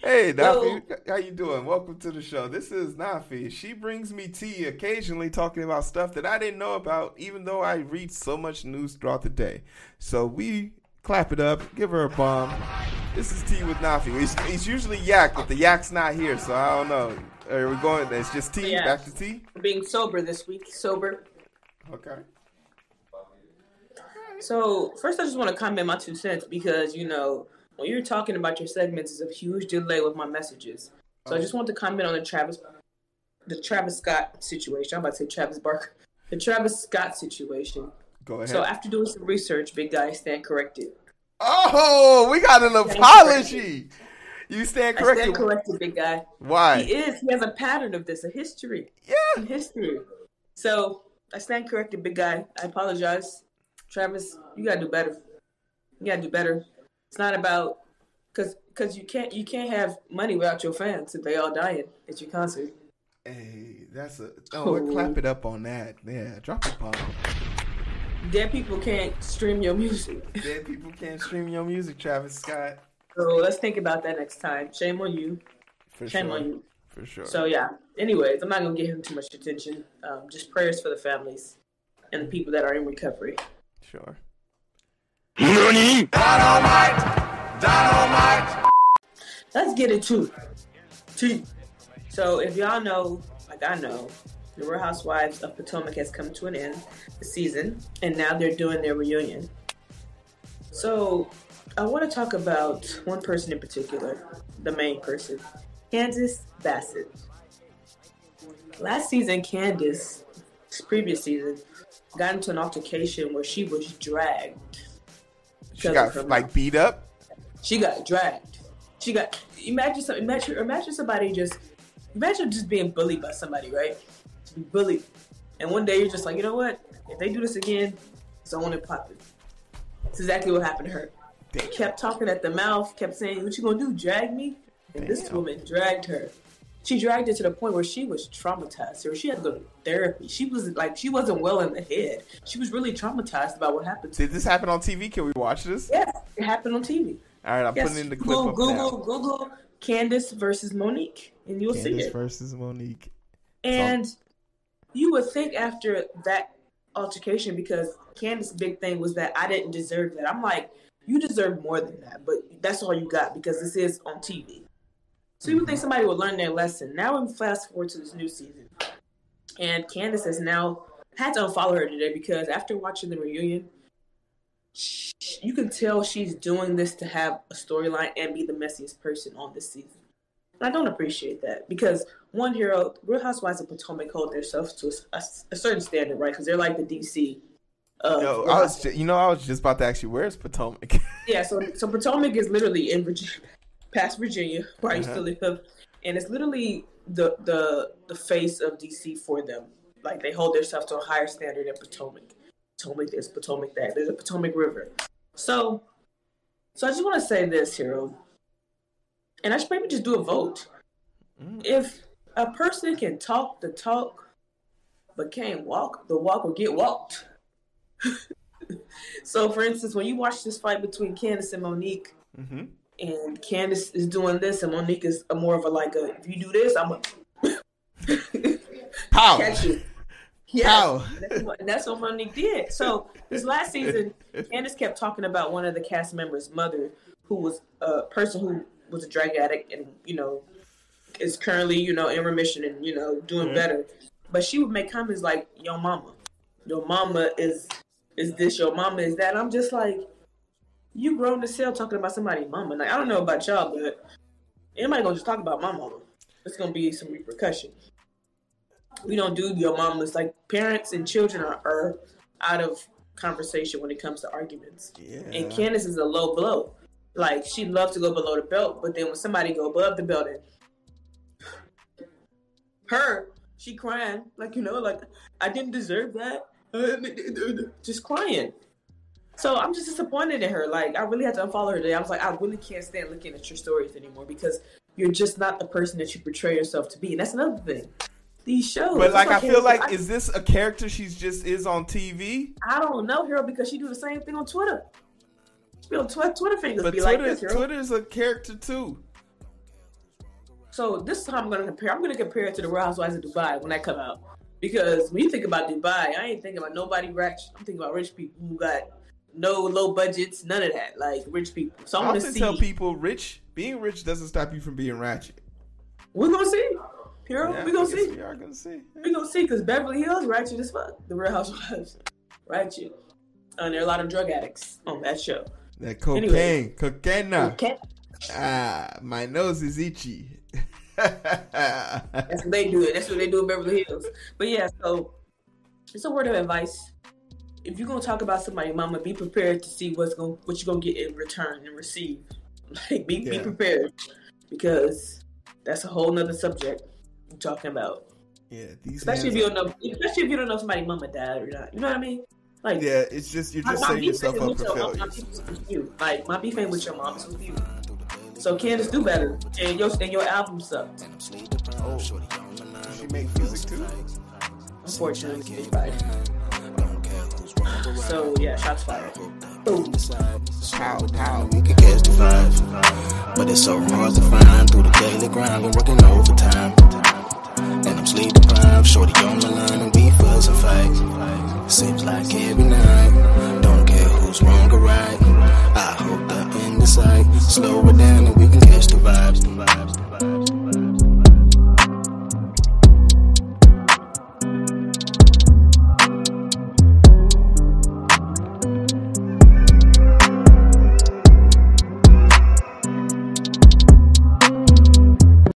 Hey, Nafi, how you doing? Welcome to the show. This is Nafi. She brings me tea occasionally talking about stuff that I didn't know about, even though I read so much news throughout the day. So we clap it up, give her a bomb. This is tea with Nafi. It's, it's usually yak, but the yak's not here, so I don't know. Are we going? It's just tea. Yeah. Back to tea. Being sober this week, sober. Okay. So first, I just want to comment my two cents because you know when you're talking about your segments, there's a huge delay with my messages. So I oh. just want to comment on the Travis, the Travis Scott situation. I'm about to say Travis Barker, the Travis Scott situation. Go ahead. So after doing some research, big guy stand corrected. oh, we got an Stand apology. You stand I corrected. stand corrected, big guy. Why? He is. He has a pattern of this, a history. Yeah. in history. So I stand corrected, big guy. I apologize, Travis. You gotta do better. You gotta do better. It's not about because because you can't you can't have money without your fans if they all dying at your concert. Hey, that's a. Oh, we'll clap it up on that. Yeah, drop a bomb. Dead people can't stream your music. Dead people can't stream your music, Travis Scott. So let's think about that next time. Shame on you. For Shame sure. on you. For sure. So yeah. Anyways, I'm not gonna give him too much attention. Um, just prayers for the families and the people that are in recovery. sure. Let's get into tea. So, if y'all know, like I know, the Real Housewives of Potomac has come to an end, the season, and now they're doing their reunion. So, I want to talk about one person in particular, the main person, Candiace Bassett. Last season, Candiace, previous season, got into an altercation where she was dragged. She got like beat up. She got dragged. She got imagine some imagine imagine somebody just imagine just being bullied by somebody, right? To be bullied. And one day you're just like, you know what? If they do this again, it's on and popping. It's exactly what happened to her. Damn. Kept talking at the mouth, kept saying, What you gonna do? Drag me? And this woman dragged her. She dragged it to the point where she was traumatized. Or she had to go to therapy. She was like she wasn't well in the head. She was really traumatized about what happened. Did this happen on TV? Can we watch this? Yes, it happened on TV. All right, I'm Yes, putting in the clip Google, Google. Google Candiace versus Monique, and you'll see Candiace it. versus Monique. And you would think after that altercation, because Candiace's big thing was that I didn't deserve that. I'm like, you deserve more than that, but that's all you got because this is on TV. So you would think somebody would learn their lesson. Now we fast forward to this new season, and Candiace has now had to unfollow her today because after watching the reunion, sh- you can tell she's doing this to have a storyline and be the messiest person on this season. And I don't appreciate that because one Heero, Real Housewives of Potomac hold themselves to a, a certain standard, right? Because they're like the DC. Of Yo, I was, ju- you know, I was just about to ask you, where's Potomac? Yeah, so so Potomac is literally in Virginia, past Virginia, where I used to Uh-huh. live, and it's literally the the the face of DC for them. Like they hold themselves to a higher standard than Potomac. Potomac this, Potomac that. There's a Potomac River. So, so I just want to say this, Heero, and I should maybe just do a vote. Mm. If a person can talk the talk, but can't walk the walk or get walked. so, for instance, when you watch this fight between Candiace and Monique, hmm and Candiace is doing this, and Monique is a more of a like a if you do this, I'm a Pow! catch you. Yeah, Pow! that's what, that's what Monique did. So this last season, Candiace kept talking about one of the cast members' mother, who was a person who was a drug addict, and you know, is currently you know in remission and you know doing Mhm. better. But she would make comments like, "Your mama, your mama is is this, your mama is that." I'm just like, you grown to hell talking about somebody's mama. Like I don't know about y'all, but anybody gonna just talk about my mama? It's gonna be some repercussion. We don't do your mamas like parents and children are, are out of conversation when it comes to arguments. Yeah. And Candiace is a low blow. Like she loves to go below the belt, but then when somebody go above the belt and her, she crying like you know, like I didn't deserve that, just crying. So I'm just disappointed in her. Like I really had to unfollow her today. I was like, I really can't stand looking at your stories anymore because you're just not the person that you portray yourself to be. And that's another thing. These shows, But like, I feel like, is this a character she's just is on TV? I don't know, Heero, because she do the same thing on Twitter. She be on Twitter, Twitter fingers But be like this. Twitter's a character too. So this is how I'm gonna compare. I'm gonna compare it to the Real Housewives of Dubai when that come out. Because when you think about Dubai, I ain't thinking about nobody rich. I'm thinking about rich people who got no low budgets, none of that. Like rich people. So I I want to see. tell people rich being rich doesn't stop you from being ratchet. We're gonna see. Heero, Yeah, we gonna see. We are gonna see. We gonna see because Beverly Hills ratchet as fuck. The Real Housewives ratchet. And there are a lot of drug addicts on that show. That cocaine, Anyway. cocaine. Okay. Ah, my nose is itchy. That's what they do. It. That's what they do in Beverly Hills. But yeah, so it's a word of advice. If you're gonna talk about somebody, mama, be prepared to see what's going what you're gonna get in return and receive. Like be, be prepared because that's a whole nother subject I'm talking about. yeah, these Especially if you don't know especially if you don't know somebody mama died or not. You know what I mean? Like Yeah, it's just you're just my setting yourself up for failure. beef is with you. Like my beef ain't with your mom, it's with you. So Candiace do better. And your and your album sucked. Oh, she make music too. Unfortunately, right. So yeah, shots fired. Boom. Pow, pow. We could catch the vibe, but it's so hard to find through the daily grind. Been working overtime, and I'm sleep deprived. Shorty on the line, and we fuss and fight. Seems like every night. Don't care who's wrong or right. I hope the end is sight. Slow it down, and we can catch the vibes.